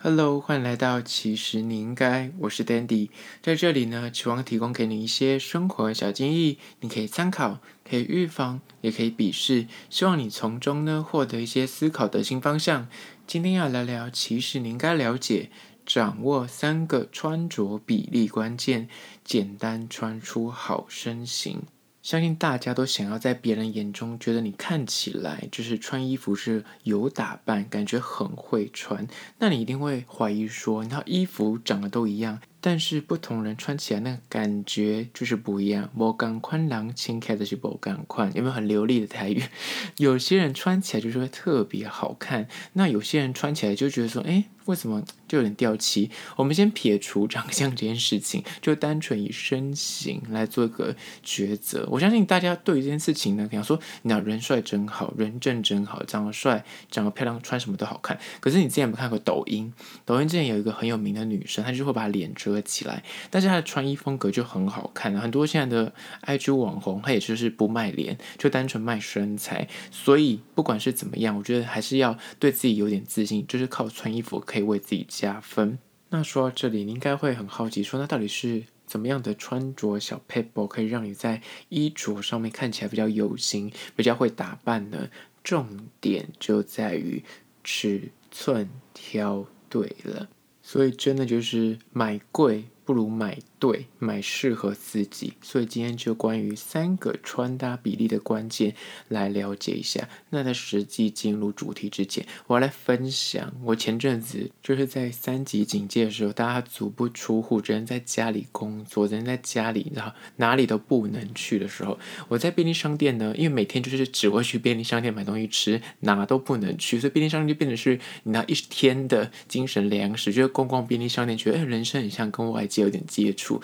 Hello，欢迎来到其实你应该，我是 Dandy，在这里呢，期望提供给你一些生活小建议，你可以参考，可以预防，也可以鄙视，希望你从中呢获得一些思考的新方向。今天要聊聊，其实你应该了解，掌握三个穿着比例关键，简单穿出好身形。相信大家都想要在别人眼中觉得你看起来就是穿衣服是有打扮，感觉很会穿。那你一定会怀疑说，你看衣服长得都一样。但是不同人穿起来那个感觉就是不一样。我敢宽郎请开的是不敢宽，有没有很流利的台语？有些人穿起来就是会特别好看，那有些人穿起来就觉得说，哎，为什么就有点掉漆？我们先撇除长相这件事情，就单纯以身形来做一个抉择。我相信大家对于这件事情呢，想说，那人帅真好，人正真好，长得帅，长得漂亮，穿什么都好看。可是你之前有没有看过抖音？抖音之前有一个很有名的女生，她就会把脸合起来，但是她的穿衣风格就很好看。很多现在的 IG 网红，她也就是不卖脸，就单纯卖身材。所以不管是怎么样，我觉得还是要对自己有点自信，就是靠穿衣服可以为自己加分。那说到这里，你应该会很好奇，说那到底是怎么样的穿着小撇步可以让你在衣着上面看起来比较有型，比较会打扮呢？重点就在于尺寸挑对了。所以真的就是买贵不如买对，买适合自己。所以今天就关于三个穿搭比例的关键来了解一下。那在实际进入主题之前，我要来分享我前阵子就是在三级警戒的时候，大家足不出户，只能在家里工作，只能在家里，然后哪里都不能去的时候，我在便利商店呢，因为每天就是只会去便利商店买东西吃，哪都不能去，所以便利商店就变成是你那一天的精神粮食，就是逛逛便利商店，觉得哎，人生很像跟外界。有点接触，수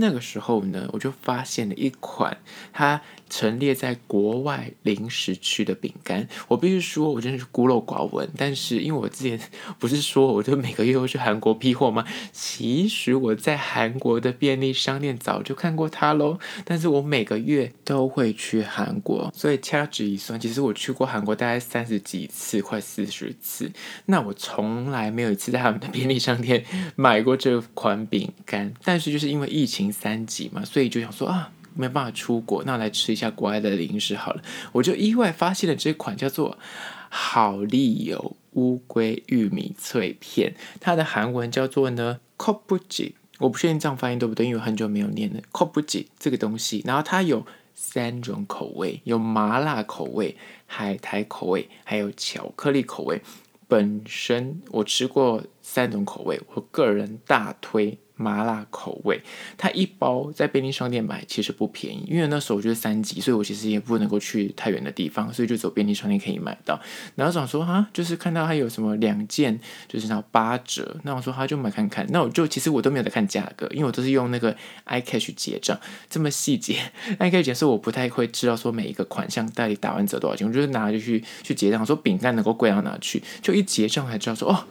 那个时候呢，我就发现了一款它陈列在国外零食区的饼干。我必须说，我真的是孤陋寡闻。但是因为我之前不是说我就每个月会去韩国批货吗？其实我在韩国的便利商店早就看过它喽。但是我每个月都会去韩国，所以掐指一算，其实我去过韩国大概三十几次，快四十次。那我从来没有一次在他们的便利商店 买过这款饼干。但是就是因为疫情三级嘛，所以就想说啊，没办法出国，那来吃一下国外的零食好了。我就意外发现了这款叫做好丽友乌龟玉米脆片，它的韩文叫做呢 Kobuji，我不确定这样发音对不对，因为很久没有念了 Kobuji 这个东西。然后它有三种口味，有麻辣口味、海苔口味，还有巧克力口味。本身我吃过三种口味，我个人大推。麻辣口味，它一包在便利商店买其实不便宜，因为那时候我就是三级，所以我其实也不能够去太远的地方，所以就走便利商店可以买到。然后想说啊，就是看到它有什么两件，就是那八折，那我说他就买看看。那我就其实我都没有在看价格，因为我都是用那个 iCash 结账，这么细节 iCash 结是我不太会知道说每一个款项到底打完折多少钱，我就是拿就去去结账，说饼干能够贵到哪去，就一结账才知道说哦，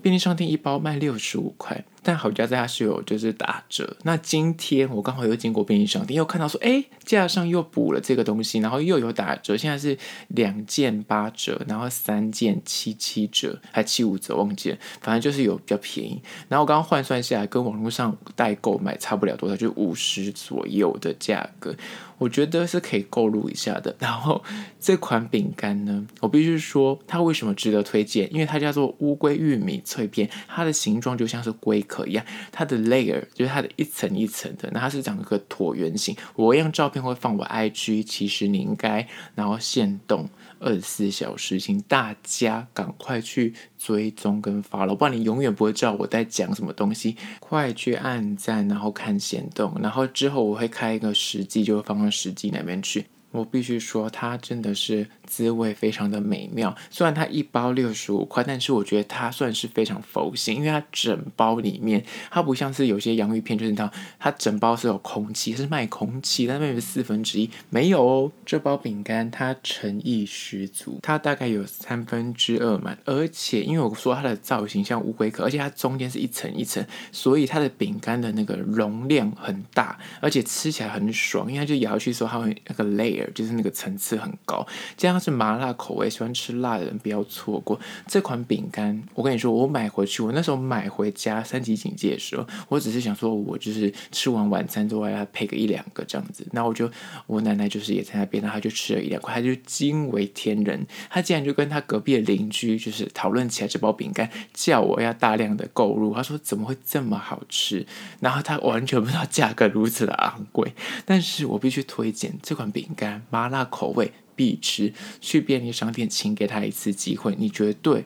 便利商店一包卖六十五块。但好家在它是有就是打折。那今天我刚好又经过便利商店，又看到说，哎，架上又补了这个东西，然后又有打折。现在是两件八折，然后三件七七折，还七五折，忘记了，反正就是有比较便宜。然后我刚刚换算下来，跟网络上代购买差不了多少，就五十左右的价格，我觉得是可以购入一下的。然后这款饼干呢，我必须说它为什么值得推荐，因为它叫做乌龟玉米脆片，它的形状就像是龟。可以啊，它的 layer 就是它的一层一层的，那它是长一个椭圆形。我一样照片会放我 IG，其实你应该然后限动二十四小时，请大家赶快去追踪跟 follow，不然你永远不会知道我在讲什么东西。快去按赞，然后看限动，然后之后我会开一个实际，就会放到实际那边去。我必须说，它真的是滋味非常的美妙。虽然它一包六十五块，但是我觉得它算是非常佛心，因为它整包里面，它不像是有些洋芋片，就是它它整包是有空气，它是卖空气，但那边是四分之一没有哦。这包饼干它诚意十足，它大概有三分之二满，而且因为我说它的造型像乌龟壳，而且它中间是一层一层，所以它的饼干的那个容量很大，而且吃起来很爽，因为它就咬去的时候它会那个 layer。就是那个层次很高，这样是麻辣口味，喜欢吃辣的人不要错过这款饼干。我跟你说，我买回去，我那时候买回家三级警戒的时候，我只是想说，我就是吃完晚餐之后要配个一两个这样子。那我就我奶奶就是也在那边，然后她就吃了一两块，她就惊为天人，她竟然就跟她隔壁的邻居就是讨论起来这包饼干，叫我要大量的购入。她说怎么会这么好吃？然后她完全不知道价格如此的昂贵，但是我必须推荐这款饼干，麻辣口味。必吃，去便利商店，请给他一次机会，你绝对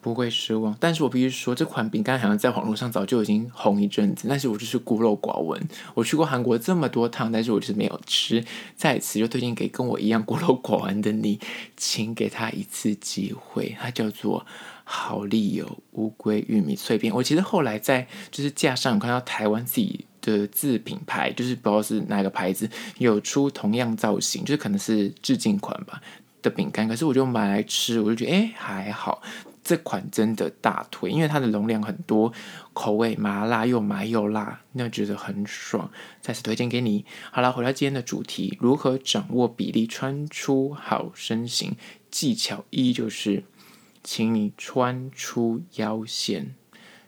不会失望。但是我必须说，这款饼干好像在网络上早就已经红一阵子，但是我就是孤陋寡闻。我去过韩国这么多趟，但是我就是没有吃。在此就推荐给跟我一样孤陋寡闻的你，请给他一次机会。它叫做好丽友乌龟玉米脆片。我其实后来在就是架上看到台湾自己。的自品牌就是不知道是哪个牌子有出同样造型，就是可能是致敬款吧的饼干，可是我就买来吃，我就觉得哎还好，这款真的大推，因为它的容量很多，口味麻辣又麻又辣，那觉得很爽，再次推荐给你。好了，回到今天的主题，如何掌握比例穿出好身形？技巧一就是，请你穿出腰线。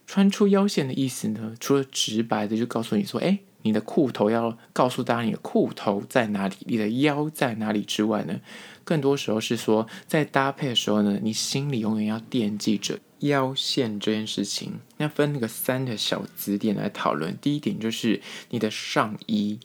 穿出腰线的意思呢，除了直白的就告诉你说，哎，你的裤头要告诉大家你的裤头在哪里，你的腰在哪里之外呢，更多时候是说，在搭配的时候呢，你心里永远要惦记着腰线这件事情。那分那个三个小支点来讨论，第一点就是你的上衣。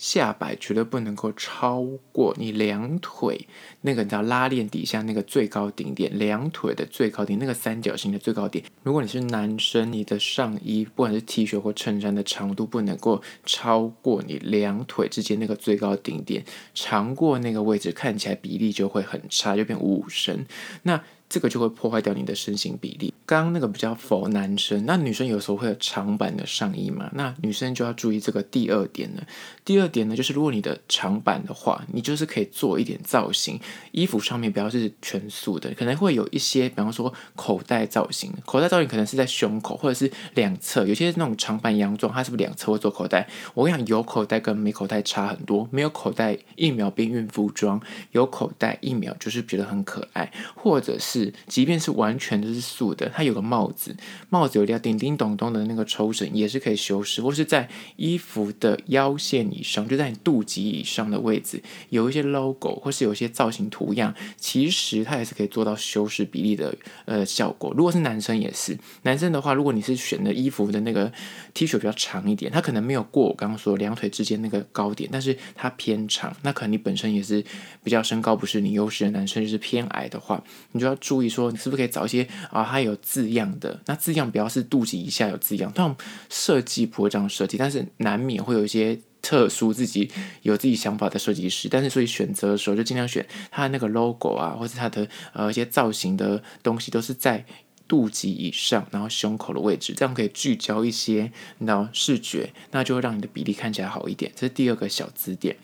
下摆绝对不能够超过你两腿那个叫拉链底下那个最高顶点，两腿的最高点那个三角形的最高点。如果你是男生，你的上衣不管是 T 恤或衬衫的长度不能够超过你两腿之间那个最高顶点，长过那个位置看起来比例就会很差，就变五五身。那这个就会破坏掉你的身形比例。刚刚那个比较否男生，那女生有时候会有长版的上衣嘛，那女生就要注意这个第二点了。第二点呢，就是如果你的长版的话，你就是可以做一点造型，衣服上面不要是全素的，可能会有一些，比方说口袋造型。口袋造型可能是在胸口或者是两侧，有些那种长版洋装，它是不是两侧会做口袋？我跟你讲，有口袋跟没口袋差很多，没有口袋一秒变孕妇装，有口袋一秒就是觉得很可爱，或者是。即便是完全都是素的，它有个帽子，帽子有条叮叮咚咚的那个抽绳，也是可以修饰，或是在衣服的腰线以上，就在你肚脐以上的位置，有一些 logo 或是有一些造型图样，其实它也是可以做到修饰比例的呃效果。如果是男生也是，男生的话，如果你是选的衣服的那个 T 恤比较长一点，它可能没有过我刚刚说两腿之间那个高点，但是它偏长，那可能你本身也是比较身高不是你优势的男生，就是偏矮的话，你就要。注意说，你是不是可以找一些啊，它有字样的？那字样不要是肚脐以下有字样，通常设计不会这样设计，但是难免会有一些特殊自己有自己想法的设计师。但是所以选择的时候，就尽量选它的那个 logo 啊，或者它的呃一些造型的东西，都是在肚脐以上，然后胸口的位置，这样可以聚焦一些你知道视觉，那就会让你的比例看起来好一点。这是第二个小支点。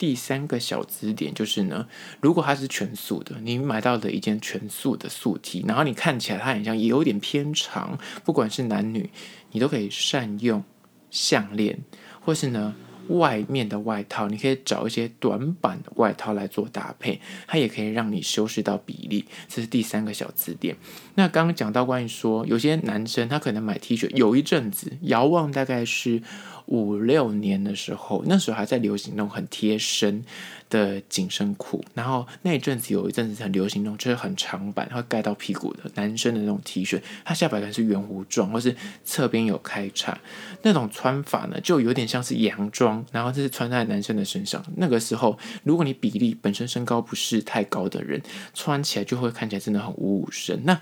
第三个小支点就是呢，如果它是全素的，你买到的一件全素的素 T，然后你看起来它很像也有点偏长，不管是男女，你都可以善用项链，或是呢外面的外套，你可以找一些短版的外套来做搭配，它也可以让你修饰到比例。这是第三个小支点。那刚刚讲到关于说，有些男生他可能买 T 恤，有一阵子遥望大概是。五六年的时候，那时候还在流行那种很贴身的紧身裤，然后那一阵子有一阵子很流行那种就是很长版，会盖到屁股的男生的那种 T 恤，它下摆可能是圆弧状，或是侧边有开叉，那种穿法呢，就有点像是洋装，然后这是穿在男生的身上。那个时候，如果你比例本身身高不是太高的人，穿起来就会看起来真的很五五身。那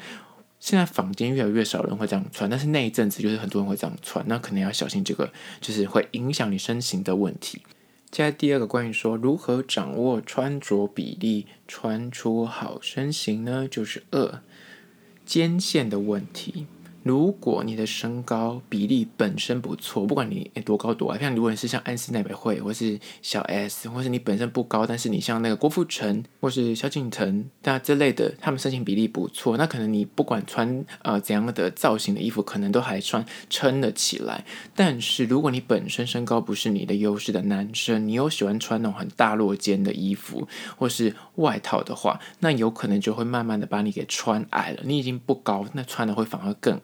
现在坊间越来越少人会这样穿，但是那一阵子就是很多人会这样穿，那可能要小心这个就是会影响你身形的问题。接下来第二个关于说如何掌握穿着比例，穿出好身形呢？就是二肩线的问题。如果你的身高比例本身不错，不管你多高多矮，像如果你是像安室奈美惠，或是小 S，或是你本身不高，但是你像那个郭富城或是萧敬腾，那这类的，他们身形比例不错，那可能你不管穿呃怎样的造型的衣服，可能都还算撑得起来。但是如果你本身身高不是你的优势的男生，你又喜欢穿那种很大落肩的衣服或是外套的话，那有可能就会慢慢的把你给穿矮了。你已经不高，那穿的会反而更。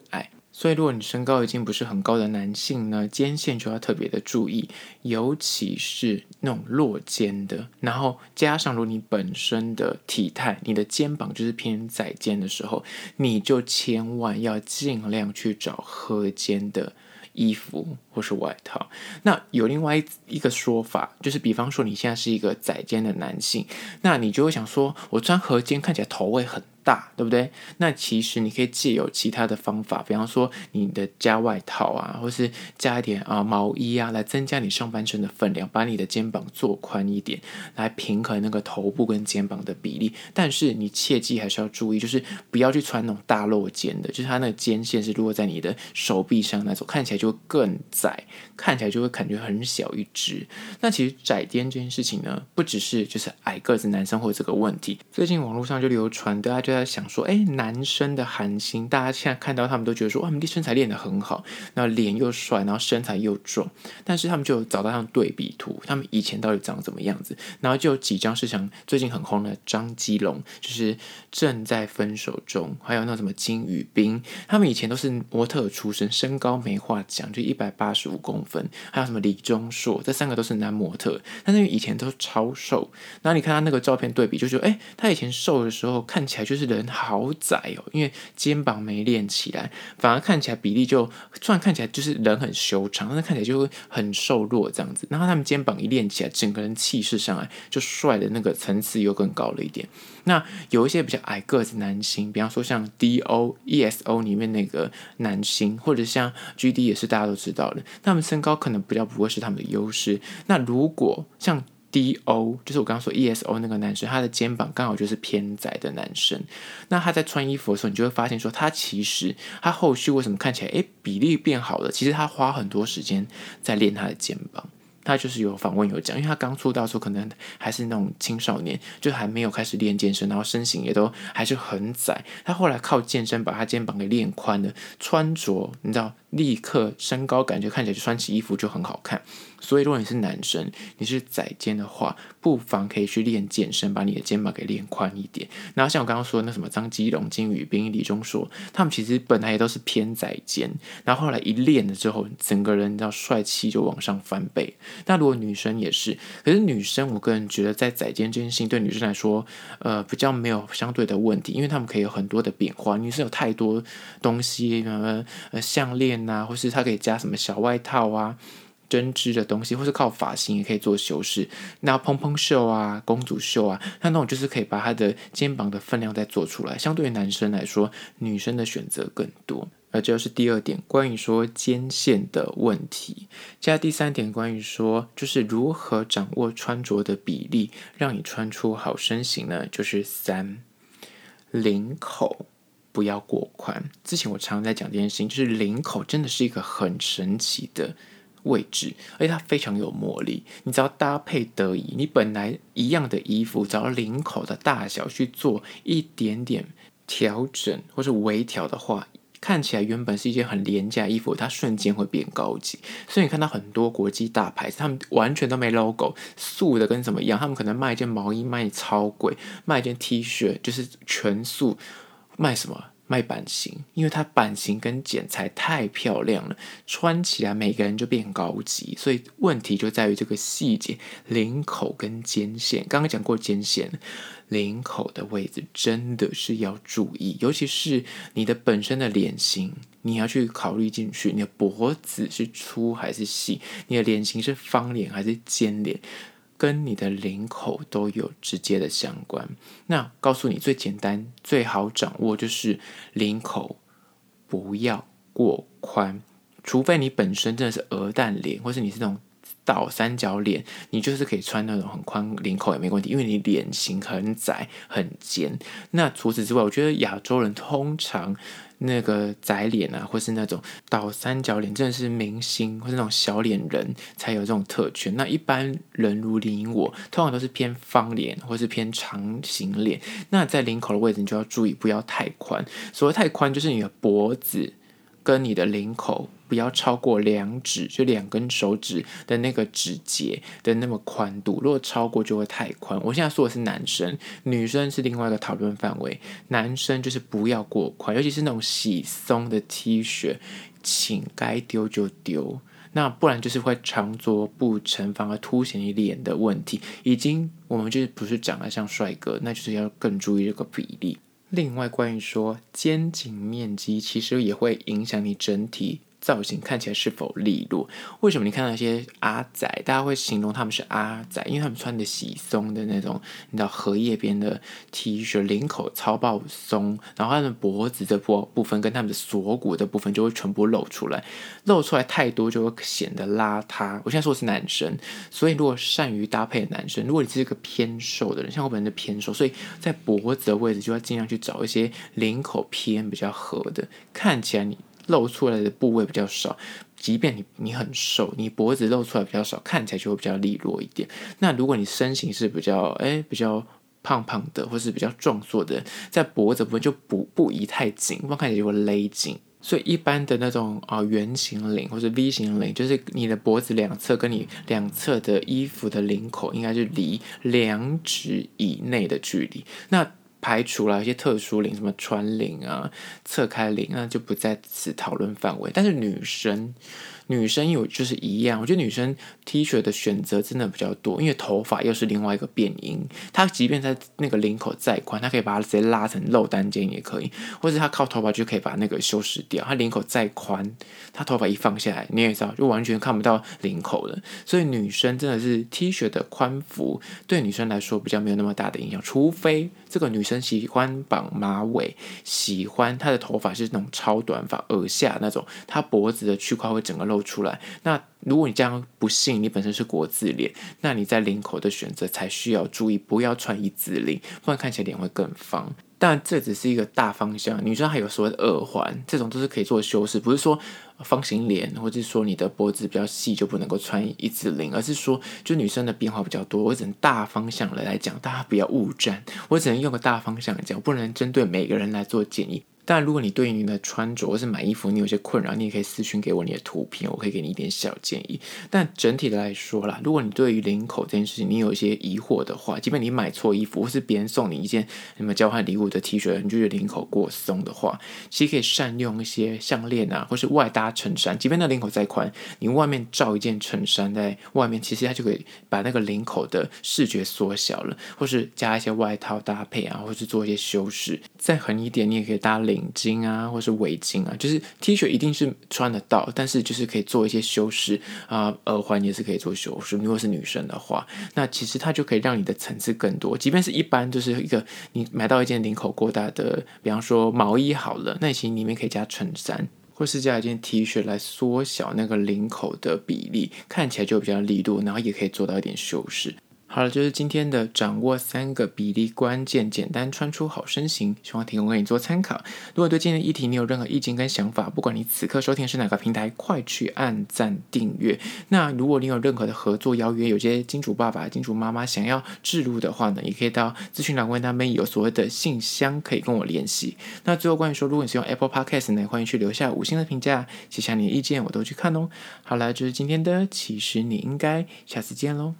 所以，如果你身高已经不是很高的男性呢，肩线就要特别的注意，尤其是那种落肩的。然后加上，如果你本身的体态，你的肩膀就是偏窄肩的时候，你就千万要尽量去找合肩的衣服或是外套。那有另外一个说法，就是比方说你现在是一个窄肩的男性，那你就会想说，我穿合肩看起来头会很大，对不对？那其实你可以借由其他的方法，比方说你的加外套啊，或是加一点啊毛衣啊，来增加你上半身的分量，把你的肩膀做宽一点，来平衡那个头部跟肩膀的比例。但是你切记还是要注意，就是不要去穿那种大露肩的，就是它那个肩线是落在你的手臂上那种，看起来就会更窄，看起来就会感觉很小一只。那其实窄肩这件事情呢，不只是就是矮个子男生会有这个问题，最近网络上就流传，大家就在想说，哎，男生的韩星，大家现在看到他们都觉得说，哇，他们的身材练得很好，然后脸又帅，然后身材又壮，但是他们就找到他们对比图，他们以前到底长怎么样子？然后就有几张是像最近很红的张基龙，就是正在分手中，还有那什么金宇彬，他们以前都是模特出身，身高没话讲，就一百八十五公分，还有什么李钟硕，这三个都是男模特，但是以前都超瘦，然后你看他那个照片对比，就觉得，哎，他以前瘦的时候看起来就是。人好窄哦，因为肩膀没练起来，反而看起来比例就，虽然看起来就是人很修长，但是看起来就会很瘦弱这样子。然后他们肩膀一练起来，整个人气势上来就帅的那个层次又更高了一点。那有一些比较矮个子男星，比方说像 D O E S O 里面那个男星，或者像 G D 也是大家都知道的，他们身高可能比较不会是他们的优势。那如果像 D O 就是我刚刚说 E S O 那个男生，他的肩膀刚好就是偏窄的男生。那他在穿衣服的时候，你就会发现说，他其实他后续为什么看起来诶比例变好了？其实他花很多时间在练他的肩膀。他就是有访问有讲，因为他刚出道的时候可能还是那种青少年，就还没有开始练健身，然后身形也都还是很窄。他后来靠健身把他肩膀给练宽了，穿着你知道。立刻身高感觉看起来就穿起衣服就很好看，所以如果你是男生，你是窄肩的话，不妨可以去练健身，把你的肩膀给练宽一点。然后像我刚刚说的那什么张基龙、金宇彬、李钟硕，他们其实本来也都是偏窄肩，然后后来一练了之后，整个人你知道帅气就往上翻倍。那如果女生也是，可是女生我个人觉得在窄肩这件事情对女生来说，呃，比较没有相对的问题，因为她们可以有很多的变化。女生有太多东西，呃呃项链。啊，或是她可以加什么小外套啊、针织的东西，或是靠发型也可以做修饰。那蓬蓬袖啊、公主袖啊，那那种就是可以把她的肩膀的分量再做出来。相对于男生来说，女生的选择更多。而这就是第二点，关于说肩线的问题。接下第三点，关于说就是如何掌握穿着的比例，让你穿出好身形呢？就是三领口。不要过宽。之前我常常在讲这件事情，就是领口真的是一个很神奇的位置，而且它非常有魔力。你只要搭配得宜，你本来一样的衣服，只要领口的大小去做一点点调整或是微调的话，看起来原本是一件很廉价衣服，它瞬间会变高级。所以你看到很多国际大牌子，他们完全都没 logo，素的跟什么一样，他们可能卖一件毛衣卖超贵，卖一件 T 恤就是全素。卖什么？卖版型，因为它版型跟剪裁太漂亮了，穿起来每个人就变高级。所以问题就在于这个细节，领口跟肩线。刚刚讲过肩线，领口的位置真的是要注意，尤其是你的本身的脸型，你要去考虑进去。你的脖子是粗还是细？你的脸型是方脸还是尖脸？跟你的领口都有直接的相关。那告诉你最简单、最好掌握就是领口不要过宽，除非你本身真的是鹅蛋脸，或是你是那种倒三角脸，你就是可以穿那种很宽领口也没问题，因为你脸型很窄很尖。那除此之外，我觉得亚洲人通常那个窄脸啊，或是那种倒三角脸，真的是明星或是那种小脸人才有这种特权。那一般人如你我，通常都是偏方脸或是偏长形脸。那在领口的位置，你就要注意不要太宽。所谓太宽，就是你的脖子。跟你的领口不要超过两指，就两根手指的那个指节的那么宽度，如果超过就会太宽。我现在说的是男生，女生是另外一个讨论范围。男生就是不要过宽，尤其是那种洗松的 T 恤，请该丢就丢，那不然就是会长做不成，反而凸显你脸的问题。已经我们就是不是长得像帅哥，那就是要更注意这个比例。另外，关于说肩颈面积，其实也会影响你整体造型看起来是否利落？为什么你看到一些阿仔，大家会形容他们是阿仔？因为他们穿的洗松的那种，你知道荷叶边的 T 恤，领口超爆松，然后他们脖子的部部分跟他们的锁骨的部分就会全部露出来，露出来太多就会显得邋遢。我现在说的是男生，所以如果善于搭配的男生，如果你是一个偏瘦的人，像我本人就偏瘦，所以在脖子的位置就要尽量去找一些领口偏比较合的，看起来你。露出来的部位比较少，即便你你很瘦，你脖子露出来比较少，看起来就会比较利落一点。那如果你身形是比较哎比较胖胖的，或是比较壮硕的，在脖子部分就不不宜太紧，不然看起来就会勒紧。所以一般的那种啊圆形领或者 V 型领，就是你的脖子两侧跟你两侧的衣服的领口应该是离两指以内的距离。那排除了一些特殊领，什么穿领啊、侧开领，那就不在此讨论范围。但是女生。女生有就是一样，我觉得女生 T 恤的选择真的比较多，因为头发又是另外一个变因。她即便在那个领口再宽，她可以把它直接拉成露单肩也可以，或者她靠头发就可以把那个修饰掉。她领口再宽，她头发一放下来，你也知道，就完全看不到领口了。所以女生真的是 T 恤的宽幅对女生来说比较没有那么大的影响，除非这个女生喜欢绑马尾，喜欢她的头发是那种超短发，耳下那种，她脖子的区块会整个露。出来。那如果你这样不信，你本身是国字脸，那你在领口的选择才需要注意，不要穿一字领，不然看起来脸会更方。但这只是一个大方向，女生还有所谓的耳环，这种都是可以做修饰，不是说方形脸或者是说你的脖子比较细就不能够穿一字领，而是说就女生的变化比较多。我只能大方向的来讲，大家不要误战。我只能用个大方向讲，不能针对每个人来做建议。但如果你对于你的穿着或是买衣服你有些困扰，你也可以私讯给我你的图片，我可以给你一点小建议。但整体的来说啦，如果你对于领口这件事情你有一些疑惑的话，即便你买错衣服或是别人送你一件什么交换礼物的 T 恤，你就觉得领口过松的话，其实可以善用一些项链啊，或是外搭衬衫。即便那领口再宽，你外面罩一件衬衫在外面，其实它就可以把那个领口的视觉缩小了，或是加一些外套搭配啊，或是做一些修饰。再狠一点，你也可以搭领。领巾啊，或是围巾啊，就是 T 恤一定是穿得到，但是就是可以做一些修饰啊，耳环也是可以做修饰。如果是女生的话，那其实它就可以让你的层次更多。即便是一般，就是一个你买到一件领口过大的，比方说毛衣好了，那其实里面可以加衬衫，或是加一件 T 恤来缩小那个领口的比例，看起来就比较利落，然后也可以做到一点修饰。好了，就是今天的掌握三个比例关键，简单穿出好身形，希望提供给你做参考。如果对今天的议题你有任何意见跟想法，不管你此刻收听是哪个平台，快去按赞订阅。那如果你有任何的合作邀约，有些金主爸爸、金主妈妈想要置入的话呢，也可以到资讯栏位那边有所谓的信箱，可以跟我联系。那最后关于说，如果你是用 Apple Podcast 呢，欢迎去留下五星的评价，写下你的意见，我都去看哦。好了，就是今天的，其实你应该下次见喽。